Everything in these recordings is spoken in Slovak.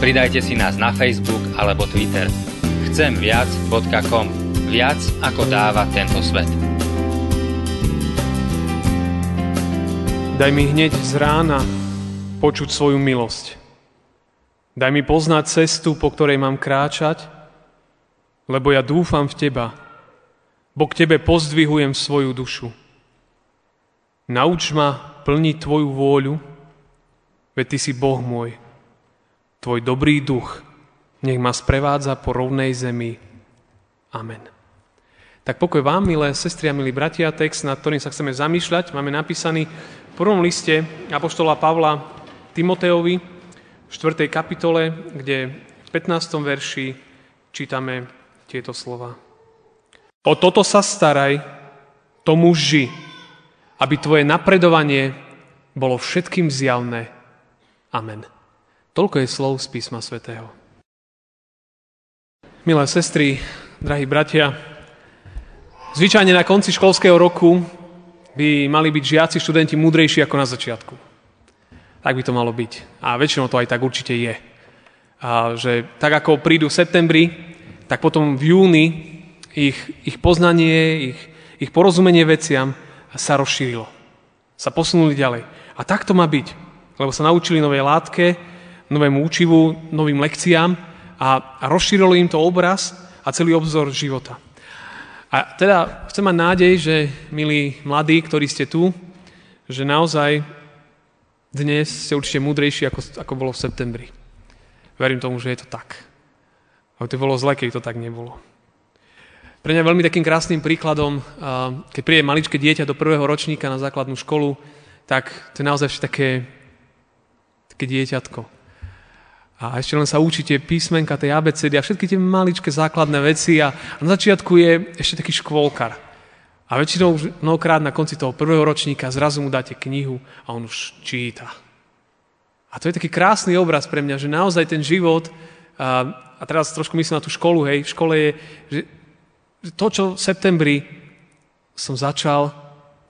Pridajte si nás na Facebook alebo Twitter. Chcemviac.com Viac ako dáva tento svet. Daj mi hneď z rána počuť svoju milosť. Daj mi poznať cestu, po ktorej mám kráčať, lebo ja dúfam v Teba, bo k Tebe pozdvihujem svoju dušu. Nauč ma plniť Tvoju vôľu, veď Ty si Boh môj. Tvoj dobrý duch nech ma sprevádza po rovnej zemi. Amen. Tak pokoj vám, milé sestri a milí bratia, text, nad ktorým sa chceme zamýšľať, máme napísaný prvom liste Apoštola Pavla Timoteovi v 4. kapitole, kde v 15. verši čítame tieto slova. O toto sa staraj, tomu ži, aby tvoje napredovanie bolo všetkým zjavné. Amen. Toľko je slov z písma svätého. Milé sestry, drahí bratia, zvyčajne na konci školského roku by mali byť žiaci, študenti múdrejší ako na začiatku. Tak by to malo byť. A väčšinou to aj tak určite je. A že tak ako prídu v septembri, tak potom v júni ich, ich poznanie, ich, ich porozumenie veciam sa rozšírilo. Sa posunuli ďalej. A tak to má byť. Lebo sa naučili novej látke, novému učivu, novým lekciám a, a rozšírilo im to obraz a celý obzor života. A teda chcem mať nádej, že milí mladí, ktorí ste tu, že naozaj dnes ste určite múdrejší, ako, ako bolo v septembri. Verím tomu, že je to tak. Ale to bolo zle, keď to tak nebolo. Pre mňa veľmi takým krásnym príkladom, keď príde maličké dieťa do prvého ročníka na základnú školu, tak to je naozaj také, také dieťatko. A ešte len sa učíte písmenka tej abecedy a všetky tie maličké základné veci a na začiatku je ešte taký škôlkar. A väčšinou mnohokrát na konci toho prvého ročníka zrazu mu dáte knihu a on už číta. A to je taký krásny obraz pre mňa, že naozaj ten život, a, a teraz trošku myslím na tú školu, hej, v škole je, že to, čo v septembri som začal,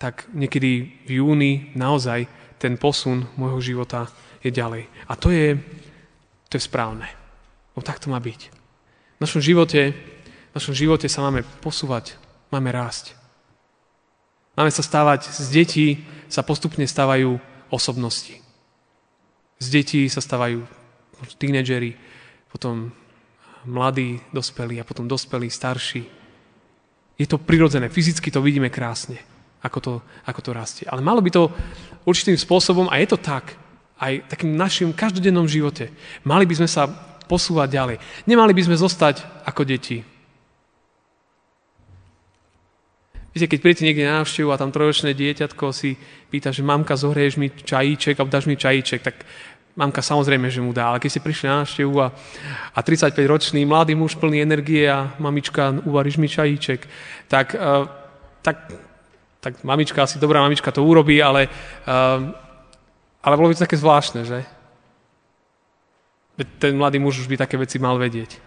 tak niekedy v júni naozaj ten posun môjho života je ďalej. A to je to je správne. Lebo tak to má byť. V našom živote, v našom živote sa máme posúvať, máme rásť. Máme sa stávať, z detí sa postupne stávajú osobnosti. Z detí sa stávajú tínedžeri, potom mladí, dospelí a potom dospelí, starší. Je to prirodzené, fyzicky to vidíme krásne, ako to, ako to rastie. Ale malo by to určitým spôsobom, a je to tak, aj takým našim každodennom živote. Mali by sme sa posúvať ďalej. Nemali by sme zostať ako deti. Viete, keď príjete niekde na návštevu a tam trojročné dieťatko si pýta, že mamka, zohrieš mi čajíček a dáš mi čajíček, tak mamka samozrejme, že mu dá. Ale keď ste prišli na návštevu a, a 35-ročný mladý muž plný energie a mamička, uvaríš mi čajíček, tak, uh, tak, tak mamička, asi dobrá mamička to urobí, ale uh, ale bolo by to také zvláštne, že? Ten mladý muž už by také veci mal vedieť.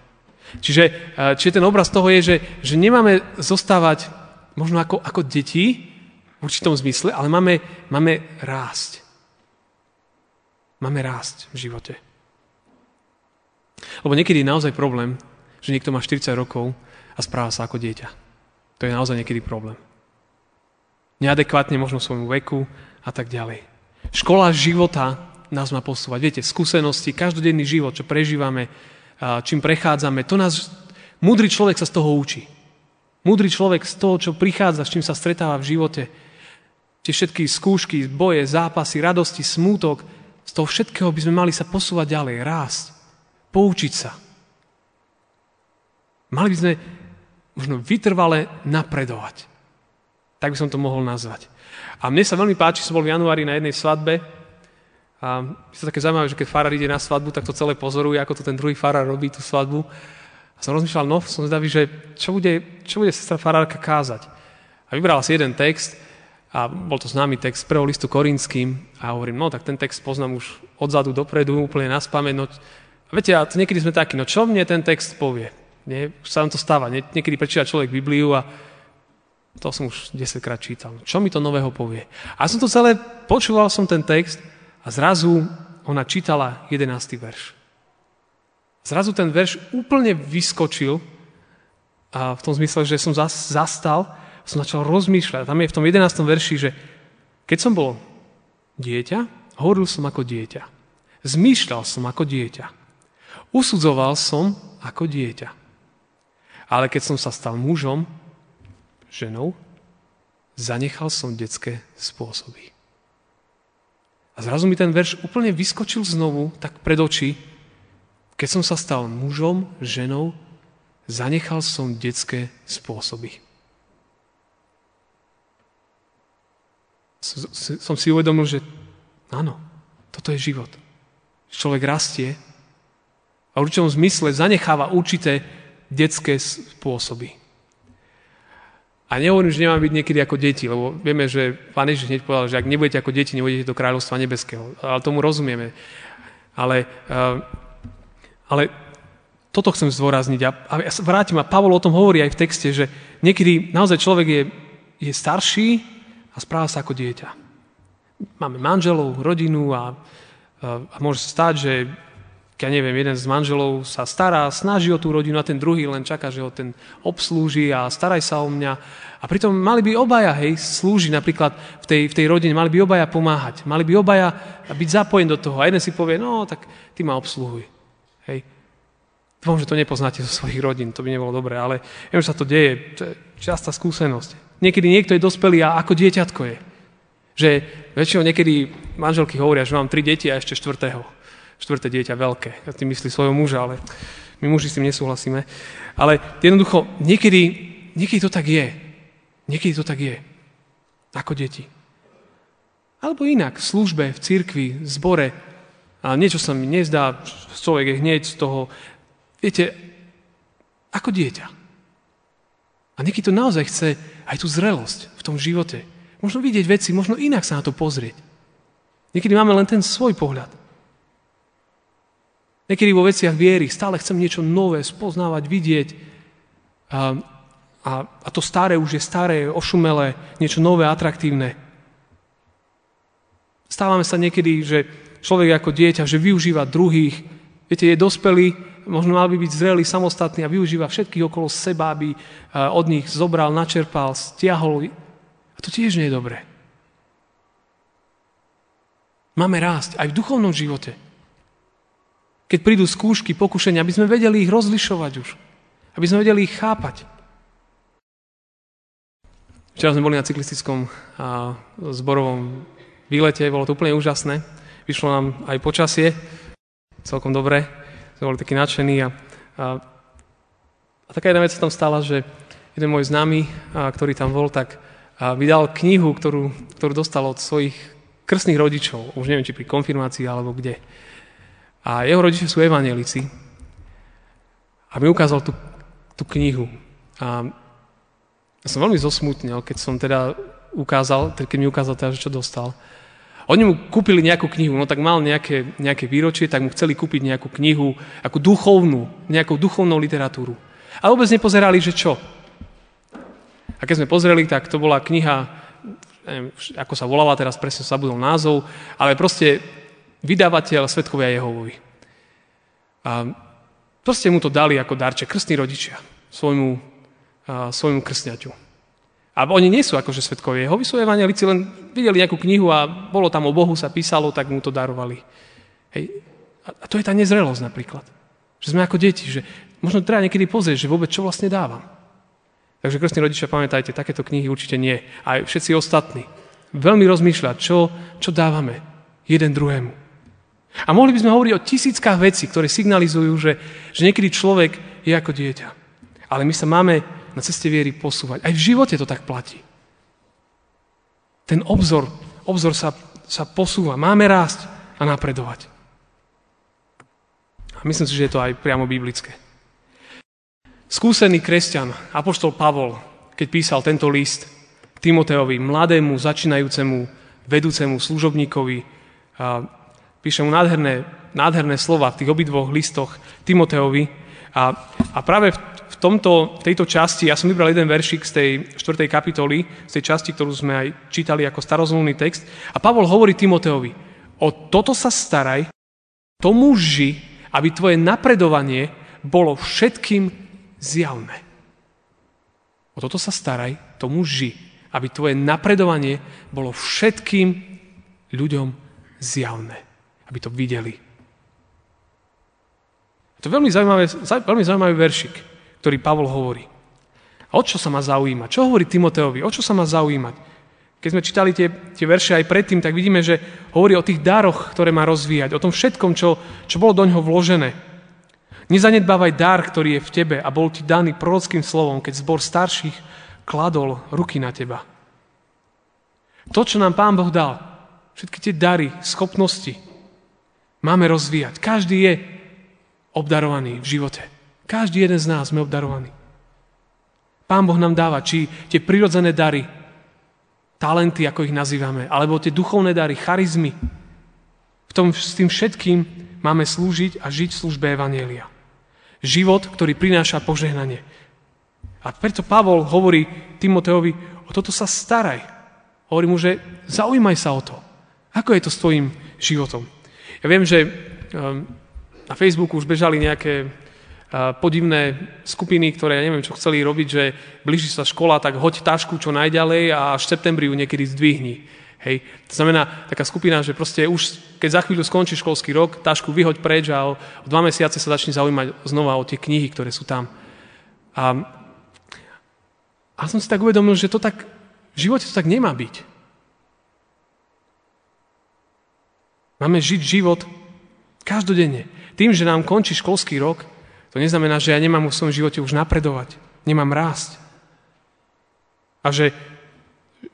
Čiže, eh, čiže ten obraz toho je, že, že nemáme zostávať možno ako, ako deti v určitom zmysle, ale máme, máme rásť. Máme rásť v živote. Lebo niekedy je naozaj problém, že niekto má 40 rokov a správa sa ako dieťa. To je naozaj niekedy problém. Neadekvátne možno svojmu veku a tak ďalej. Škola života nás má posúvať. Viete, skúsenosti, každodenný život, čo prežívame, čím prechádzame, to nás, múdry človek sa z toho učí. Múdry človek z toho, čo prichádza, s čím sa stretáva v živote, tie všetky skúšky, boje, zápasy, radosti, smútok, z toho všetkého by sme mali sa posúvať ďalej, rásť, poučiť sa. Mali by sme možno vytrvale napredovať. Tak by som to mohol nazvať. A mne sa veľmi páči, som bol v januári na jednej svadbe A je to také zaujímavé, že keď farár ide na svadbu, tak to celé pozoruje, ako to ten druhý farár robí, tú svadbu. A som rozmýšľal, no, som zdavý, že čo bude, čo bude sestra farárka kázať. A vybrala si jeden text, a bol to známy text z prvého listu korinským a hovorím, no tak ten text poznám už odzadu dopredu, úplne na spameť. No, viete, a to niekedy sme takí, no čo mne ten text povie? Nie? Už sa vám to stáva. Nie? Niekedy prečíta človek Bibliu a to som už 10 krát čítal. Čo mi to nového povie? A som to celé, počúval som ten text a zrazu ona čítala 11. verš. Zrazu ten verš úplne vyskočil a v tom zmysle, že som zastal som začal rozmýšľať. Tam je v tom 11. verši, že keď som bol dieťa, hovoril som ako dieťa. Zmýšľal som ako dieťa. Usudzoval som ako dieťa. Ale keď som sa stal mužom, ženou, zanechal som detské spôsoby. A zrazu mi ten verš úplne vyskočil znovu, tak pred oči. Keď som sa stal mužom, ženou, zanechal som detské spôsoby. som si uvedomil, že áno, toto je život. Človek rastie a v určitom zmysle zanecháva určité detské spôsoby. A nehovorím, že nemám byť niekedy ako deti, lebo vieme, že Pán Ježiš hneď povedal, že ak nebudete ako deti, nebudete do kráľovstva nebeského. Ale tomu rozumieme. Ale, eh, ale toto chcem zdôrazniť. A, a vrátim, a Pavol o tom hovorí aj v texte, že niekedy naozaj človek je, je starší a správa sa ako dieťa. Máme manželov, rodinu a, a môže sa stať, že ja neviem, jeden z manželov sa stará, snaží o tú rodinu a ten druhý len čaká, že ho ten obslúži a staraj sa o mňa. A pritom mali by obaja, hej, slúžiť napríklad v tej, v tej rodine, mali by obaja pomáhať, mali by obaja byť zapojení do toho. A jeden si povie, no tak ty ma obsluhuj. Hej. Dúfam, že to nepoznáte zo svojich rodín, to by nebolo dobré, ale viem, že sa to deje, to je častá skúsenosť. Niekedy niekto je dospelý a ako dieťatko je. Že väčšinou niekedy manželky hovoria, že mám tri deti a ešte štvrtého. Štvrté dieťa veľké. Ja tým myslí svojho muža, ale my muži s tým nesúhlasíme. Ale jednoducho, niekedy, niekedy to tak je. Niekedy to tak je. Ako deti. Alebo inak, v službe, v cirkvi, v zbore. A niečo sa mi nezdá, človek je hneď z toho. Viete, ako dieťa. A niekedy to naozaj chce aj tú zrelosť v tom živote. Možno vidieť veci, možno inak sa na to pozrieť. Niekedy máme len ten svoj pohľad. Niekedy vo veciach viery stále chcem niečo nové spoznávať, vidieť. A, a, a to staré už je staré, ošumelé, niečo nové, atraktívne. Stávame sa niekedy, že človek ako dieťa, že využíva druhých. Viete, je dospelý, možno mal by byť zrelý, samostatný a využíva všetkých okolo seba, aby od nich zobral, načerpal, stiahol. A to tiež nie je dobré. Máme rásť aj v duchovnom živote. Keď prídu skúšky, pokušenia, aby sme vedeli ich rozlišovať už. Aby sme vedeli ich chápať. Včera sme boli na cyklistickom a, zborovom výlete, bolo to úplne úžasné. Vyšlo nám aj počasie, celkom dobre sme boli takí nadšení. A, a, a taká jedna vec sa tam stala, že jeden môj známy, ktorý tam bol, tak a vydal knihu, ktorú, ktorú dostal od svojich krstných rodičov. Už neviem, či pri konfirmácii alebo kde. A jeho rodičia sú evanielici. A mi ukázal tú, tú knihu. A ja som veľmi zosmutnil, keď som teda ukázal, keď mi ukázal teda, čo dostal. Oni mu kúpili nejakú knihu, no tak mal nejaké, nejaké výročie, tak mu chceli kúpiť nejakú knihu, ako duchovnú, nejakú duchovnú literatúru. A vôbec nepozerali, že čo. A keď sme pozreli, tak to bola kniha, neviem, ako sa volala, teraz presne sa budol názov, ale proste vydavateľ Svetkovia Jehovovi. A proste mu to dali ako darček, krstní rodičia, svojmu, svojmu krstňaťu. A oni nie sú akože svetkovia Jehovi, sú evanelici, len videli nejakú knihu a bolo tam o Bohu sa písalo, tak mu to darovali. Hej. A to je tá nezrelosť napríklad. Že sme ako deti, že možno treba niekedy pozrieť, že vôbec čo vlastne dávam. Takže krstní rodičia, pamätajte, takéto knihy určite nie. Aj všetci ostatní. Veľmi rozmýšľať, čo, čo dávame jeden druhému. A mohli by sme hovoriť o tisíckach vecí, ktoré signalizujú, že, že niekedy človek je ako dieťa. Ale my sa máme na ceste viery posúvať. Aj v živote to tak platí. Ten obzor, obzor sa, sa posúva. Máme rásť. a napredovať. A myslím si, že je to aj priamo biblické. Skúsený kresťan, apoštol Pavol, keď písal tento list Timoteovi, mladému, začínajúcemu, vedúcemu služobníkovi, píše mu nádherné, nádherné slova v tých obidvoch listoch Timoteovi. A, a práve v, v tomto, tejto časti, ja som vybral jeden veršik z tej 4. kapitoly, z tej časti, ktorú sme aj čítali ako starozumný text. A Pavol hovorí Timoteovi, o toto sa staraj, tomu ži, aby tvoje napredovanie bolo všetkým zjavné. O toto sa staraj, tomu ži, aby tvoje napredovanie bolo všetkým ľuďom zjavné. Aby to videli. To veľmi zaujímavý, veľmi zaujímavý veršik, ktorý Pavol hovorí. A o čo sa má zaujímať? Čo hovorí Timoteovi? O čo sa má zaujímať? Keď sme čítali tie, tie verše aj predtým, tak vidíme, že hovorí o tých daroch, ktoré má rozvíjať, o tom všetkom, čo, čo bolo do ňoho vložené. Nezanedbávaj dar, ktorý je v tebe a bol ti daný prorockým slovom, keď zbor starších kladol ruky na teba. To, čo nám Pán Boh dal, všetky tie dary, schopnosti, máme rozvíjať. Každý je obdarovaný v živote. Každý jeden z nás sme obdarovaní. Pán Boh nám dáva či tie prirodzené dary, talenty, ako ich nazývame, alebo tie duchovné dary, charizmy. V tom, s tým všetkým máme slúžiť a žiť v službe Evanielia. Život, ktorý prináša požehnanie. A preto Pavol hovorí Timoteovi, o toto sa staraj. Hovorí mu, že zaujímaj sa o to. Ako je to s tvojim životom? Ja viem, že ehm, na Facebooku už bežali nejaké podivné skupiny, ktoré ja neviem, čo chceli robiť, že blíži sa škola, tak hoď tašku čo najďalej a až v septembri ju niekedy zdvihni. Hej. To znamená taká skupina, že proste už keď za chvíľu skončí školský rok, tašku vyhoď preč a o, o dva mesiace sa začne zaujímať znova o tie knihy, ktoré sú tam. A, a som si tak uvedomil, že to tak, v živote to tak nemá byť. Máme žiť život každodenne. Tým, že nám končí školský rok, to neznamená, že ja nemám v svojom živote už napredovať. Nemám rásť. A že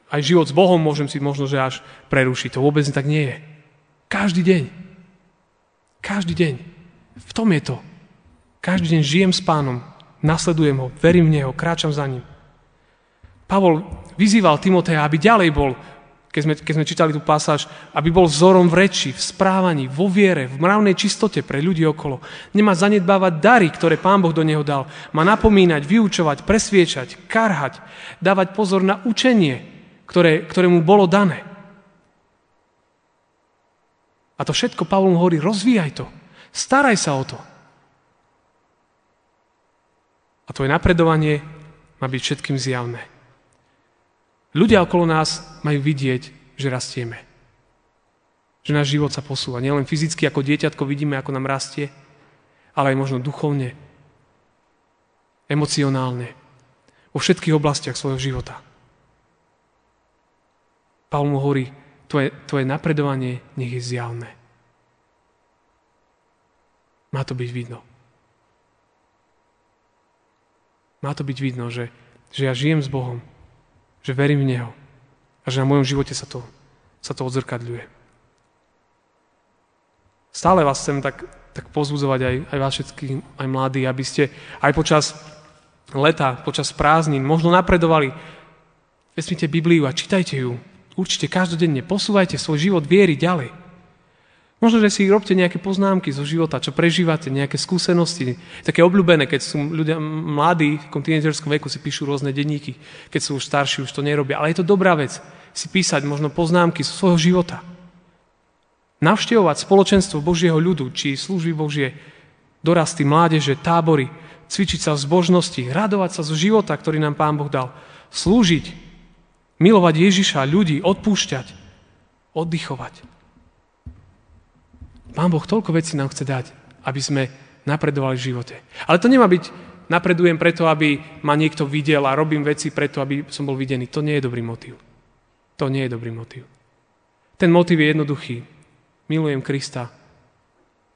aj život s Bohom môžem si možno, že až prerušiť. To vôbec tak nie je. Každý deň. Každý deň. V tom je to. Každý deň žijem s pánom, nasledujem ho, verím v neho, kráčam za ním. Pavol vyzýval Timoteja, aby ďalej bol, keď sme, keď sme čítali tú pasáž, aby bol vzorom v reči, v správaní, vo viere, v mravnej čistote pre ľudí okolo. Nemá zanedbávať dary, ktoré Pán Boh do neho dal. Má napomínať, vyučovať, presviečať, karhať, dávať pozor na učenie, ktoré, ktoré mu bolo dané. A to všetko Pavol hovorí, rozvíjaj to. Staraj sa o to. A tvoje napredovanie má byť všetkým zjavné. Ľudia okolo nás majú vidieť, že rastieme. Že náš život sa posúva. Nielen fyzicky, ako dieťatko vidíme, ako nám rastie, ale aj možno duchovne, emocionálne, vo všetkých oblastiach svojho života. Pavel mu hovorí, tvoje, tvoje napredovanie nech je zjavné. Má to byť vidno. Má to byť vidno, že, že ja žijem s Bohom, že verím v Neho a že na mojom živote sa to, sa to odzrkadľuje. Stále vás chcem tak, tak pozbudzovať aj, aj vás všetkých, aj mladí, aby ste aj počas leta, počas prázdnin možno napredovali. Vezmite Bibliu a čítajte ju. Určite každodenne posúvajte svoj život viery ďalej. Možno, že si robte nejaké poznámky zo života, čo prežívate, nejaké skúsenosti. Také obľúbené, keď sú ľudia mladí, v tínežerskom veku si píšu rôzne denníky. Keď sú už starší, už to nerobia. Ale je to dobrá vec si písať možno poznámky zo svojho života. Navštevovať spoločenstvo Božieho ľudu, či služby Božie, dorasty, mládeže, tábory, cvičiť sa v zbožnosti, radovať sa zo života, ktorý nám Pán Boh dal, slúžiť, Milovať Ježiša, ľudí, odpúšťať, oddychovať. Pán Boh toľko vecí nám chce dať, aby sme napredovali v živote. Ale to nemá byť, napredujem preto, aby ma niekto videl a robím veci preto, aby som bol videný. To nie je dobrý motiv. To nie je dobrý motiv. Ten motiv je jednoduchý. Milujem Krista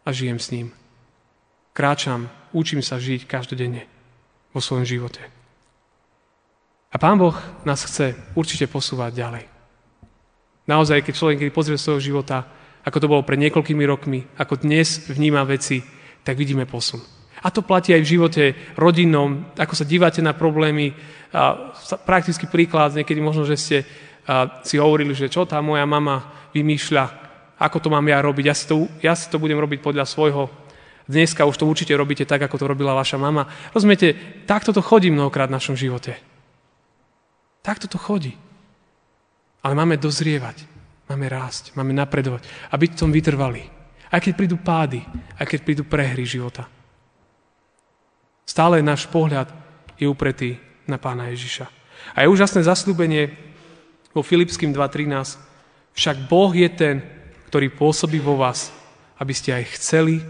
a žijem s ním. Kráčam, učím sa žiť každodenne vo svojom živote. A Pán Boh nás chce určite posúvať ďalej. Naozaj, keď človek keď pozrie svojho života, ako to bolo pred niekoľkými rokmi, ako dnes vníma veci, tak vidíme posun. A to platí aj v živote rodinnom, ako sa dívate na problémy. A praktický príklad, niekedy možno, že ste si hovorili, že čo tá moja mama vymýšľa, ako to mám ja robiť. Ja si to, ja si to budem robiť podľa svojho. Dneska už to určite robíte tak, ako to robila vaša mama. Rozumiete, takto to chodí mnohokrát v našom živote. Takto to chodí. Ale máme dozrievať, máme rásť, máme napredovať a byť v tom vytrvalí. Aj keď prídu pády, aj keď prídu prehry života. Stále náš pohľad je upretý na pána Ježiša. A je úžasné zaslúbenie vo Filipským 2.13. Však Boh je ten, ktorý pôsobí vo vás, aby ste aj chceli,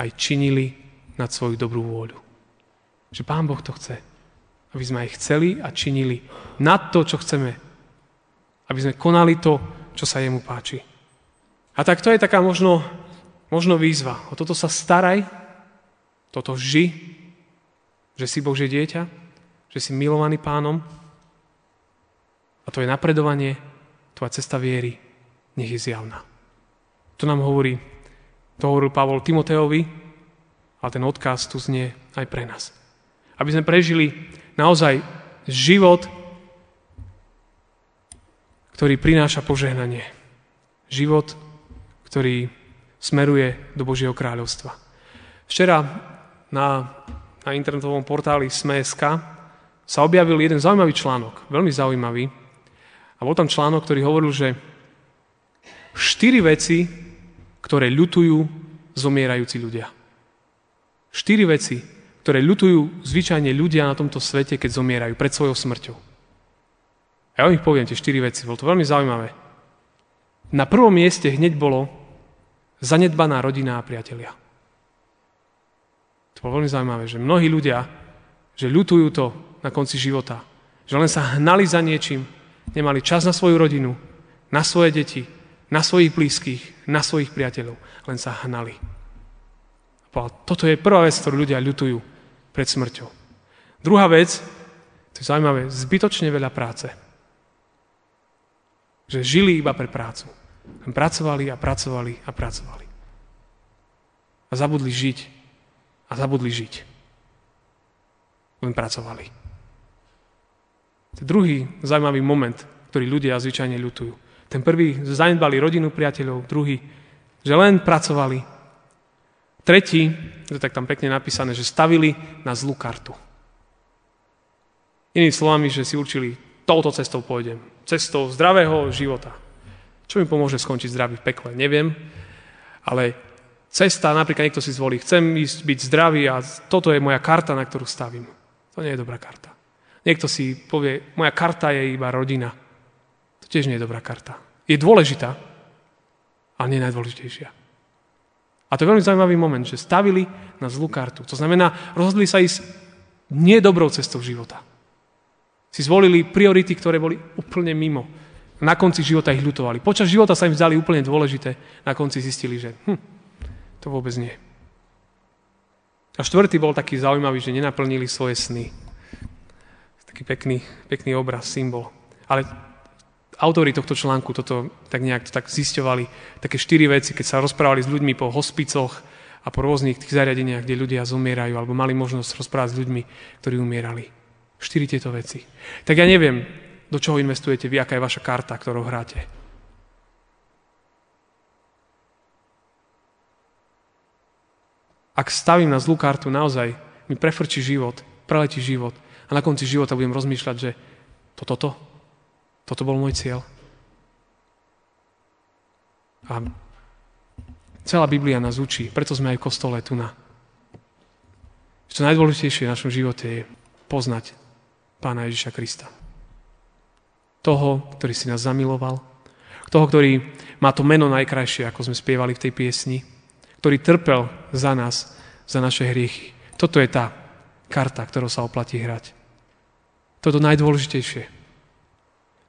aj činili nad svoju dobrú vôľu. Že Pán Boh to chce. Aby sme aj chceli a činili nad to, čo chceme. Aby sme konali to, čo sa jemu páči. A tak to je taká možno, možno výzva. O toto sa staraj, toto ži, že si Božie dieťa, že si milovaný pánom a to je napredovanie, tvoja cesta viery, nech je zjavná. To nám hovorí, to hovoril Pavol Timoteovi, ale ten odkaz tu znie aj pre nás. Aby sme prežili naozaj život, ktorý prináša požehnanie. Život, ktorý smeruje do Božieho kráľovstva. Včera na na internetovom portáli Sme.sk sa objavil jeden zaujímavý článok, veľmi zaujímavý. A bol tam článok, ktorý hovoril, že štyri veci, ktoré ľutujú zomierajúci ľudia. Štyri veci, ktoré ľutujú zvyčajne ľudia na tomto svete, keď zomierajú pred svojou smrťou. Ja o nich poviem tie štyri veci, bolo to veľmi zaujímavé. Na prvom mieste hneď bolo zanedbaná rodina a priatelia. To bolo veľmi zaujímavé, že mnohí ľudia, že ľutujú to na konci života, že len sa hnali za niečím, nemali čas na svoju rodinu, na svoje deti, na svojich blízkych, na svojich priateľov, len sa hnali. Toto je prvá vec, ktorú ľudia ľutujú pred smrťou. Druhá vec, to je zaujímavé, zbytočne veľa práce. Že žili iba pre prácu. Pracovali a pracovali a pracovali. A zabudli žiť a zabudli žiť. Len pracovali. To je druhý zaujímavý moment, ktorý ľudia zvyčajne ľutujú. Ten prvý, že zanedbali rodinu, priateľov, druhý, že len pracovali. Tretí, to je tak tam pekne napísané, že stavili na zlú kartu. Inými slovami, že si určili, touto cestou pôjdem. Cestou zdravého života. Čo mi pomôže skončiť zdravý v pekle, neviem, ale cesta, napríklad niekto si zvolí, chcem ísť byť zdravý a toto je moja karta, na ktorú stavím. To nie je dobrá karta. Niekto si povie, moja karta je iba rodina. To tiež nie je dobrá karta. Je dôležitá, ale nie najdôležitejšia. A to je veľmi zaujímavý moment, že stavili na zlú kartu. To znamená, rozhodli sa ísť nedobrou cestou života. Si zvolili priority, ktoré boli úplne mimo. Na konci života ich ľutovali. Počas života sa im zdali úplne dôležité. Na konci zistili, že hm, to vôbec nie. A štvrtý bol taký zaujímavý, že nenaplnili svoje sny. Taký pekný, pekný obraz, symbol. Ale autori tohto článku toto tak nejak tak zisťovali. Také štyri veci, keď sa rozprávali s ľuďmi po hospicoch a po rôznych tých zariadeniach, kde ľudia zomierajú, alebo mali možnosť rozprávať s ľuďmi, ktorí umierali. Štyri tieto veci. Tak ja neviem, do čoho investujete vy, aká je vaša karta, ktorou hráte. Ak stavím na zlú kartu, naozaj mi prefrčí život, preletí život a na konci života budem rozmýšľať, že toto, toto, toto bol môj cieľ. A celá Biblia nás učí, preto sme aj v kostole tu na. Čo najdôležitejšie v našom živote je poznať Pána Ježiša Krista. Toho, ktorý si nás zamiloval, toho, ktorý má to meno najkrajšie, ako sme spievali v tej piesni, ktorý trpel za nás, za naše hriechy. Toto je tá karta, ktorou sa oplatí hrať. Toto najdôležitejšie.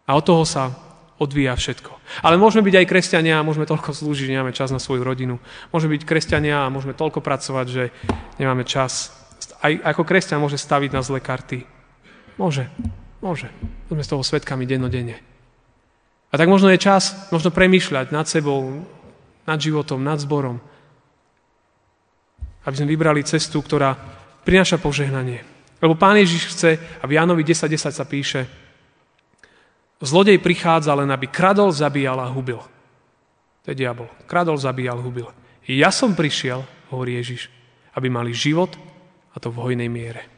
A od toho sa odvíja všetko. Ale môžeme byť aj kresťania a môžeme toľko slúžiť, že nemáme čas na svoju rodinu. Môžeme byť kresťania a môžeme toľko pracovať, že nemáme čas. Aj ako kresťan môže staviť na zlé karty. Môže, môže. Sme z toho svetkami dennodenne. A tak možno je čas možno premýšľať nad sebou, nad životom, nad zborom. Aby sme vybrali cestu, ktorá prináša požehnanie. Lebo Pán Ježiš chce, a v Jánovi 10.10 10 sa píše, zlodej prichádza len, aby kradol, zabíjal a hubil. To je diabol. Kradol, zabíjal, hubil. Ja som prišiel, hovorí Ježiš, aby mali život a to v hojnej miere.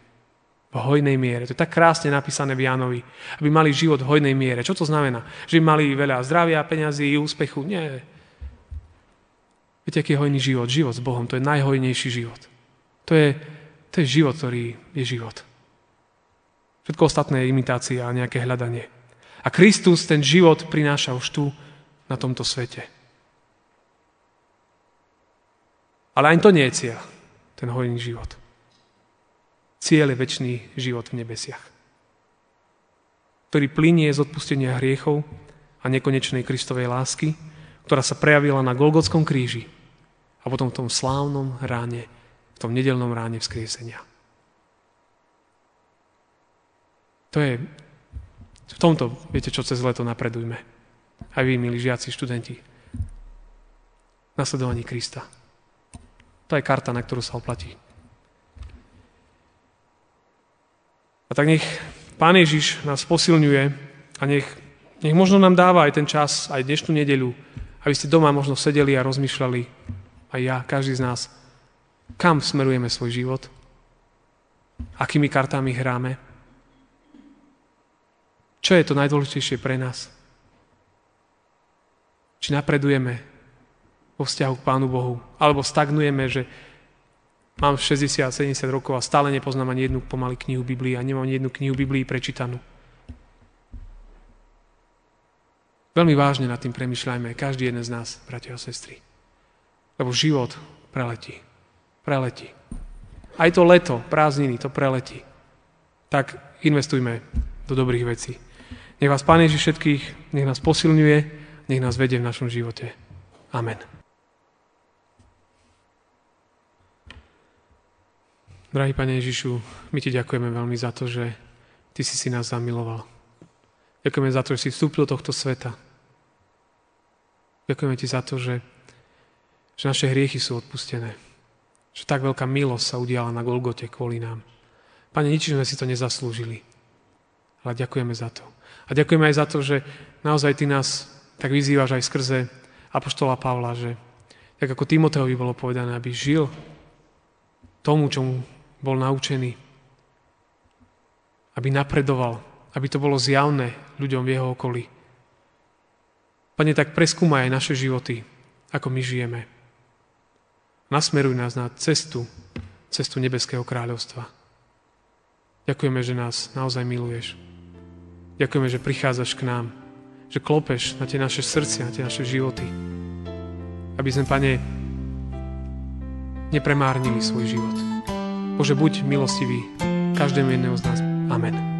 V hojnej miere. To je tak krásne napísané v Jánovi. Aby mali život v hojnej miere. Čo to znamená? Že by mali veľa zdravia, peňazí, úspechu? Nie. Viete, aký je hojný život? Život s Bohom. To je najhojnejší život. To je, to je život, ktorý je život. Všetko ostatné je imitácia a nejaké hľadanie. A Kristus ten život prináša už tu, na tomto svete. Ale ani to nie je cieľ, ten hojný život. Cieľ je väčší život v nebesiach, ktorý plinie z odpustenia hriechov a nekonečnej Kristovej lásky, ktorá sa prejavila na Golgotskom kríži a potom v tom slávnom ráne, v tom nedelnom ráne vzkriesenia. To je, v tomto, viete čo, cez leto napredujme. Aj vy, milí žiaci, študenti. Nasledovaní Krista. To je karta, na ktorú sa oplatí. A tak nech Pán Ježiš nás posilňuje a nech, nech možno nám dáva aj ten čas, aj dnešnú nedeľu, aby ste doma možno sedeli a rozmýšľali, aj ja, každý z nás, kam smerujeme svoj život, akými kartami hráme, čo je to najdôležitejšie pre nás. Či napredujeme vo vzťahu k Pánu Bohu, alebo stagnujeme, že Mám 60-70 rokov a stále nepoznám ani jednu pomaly knihu Biblii a nemám ani jednu knihu Biblii prečítanú. Veľmi vážne nad tým premyšľajme, každý jeden z nás, bratia a sestry. Lebo život preletí. Preletí. Aj to leto, prázdniny, to preletí. Tak investujme do dobrých vecí. Nech vás Pán Ježiš všetkých, nech nás posilňuje, nech nás vedie v našom živote. Amen. Drahý Pane Ježišu, my Ti ďakujeme veľmi za to, že Ty si si nás zamiloval. Ďakujeme za to, že si vstúpil do tohto sveta. Ďakujeme Ti za to, že, že naše hriechy sú odpustené. Že tak veľká milosť sa udiala na Golgote kvôli nám. Pane, nič sme si to nezaslúžili. Ale ďakujeme za to. A ďakujeme aj za to, že naozaj Ty nás tak vyzývaš aj skrze Apoštola Pavla, že tak ako Timoteovi bolo povedané, aby žil tomu, čomu bol naučený. Aby napredoval, aby to bolo zjavné ľuďom v jeho okolí. Pane, tak preskúmaj aj naše životy, ako my žijeme. Nasmeruj nás na cestu, cestu Nebeského kráľovstva. Ďakujeme, že nás naozaj miluješ. Ďakujeme, že prichádzaš k nám, že klopeš na tie naše srdcia, na tie naše životy. Aby sme, Pane, nepremárnili svoj život. Bože, buď milostivý každému jedného z nás. Amen.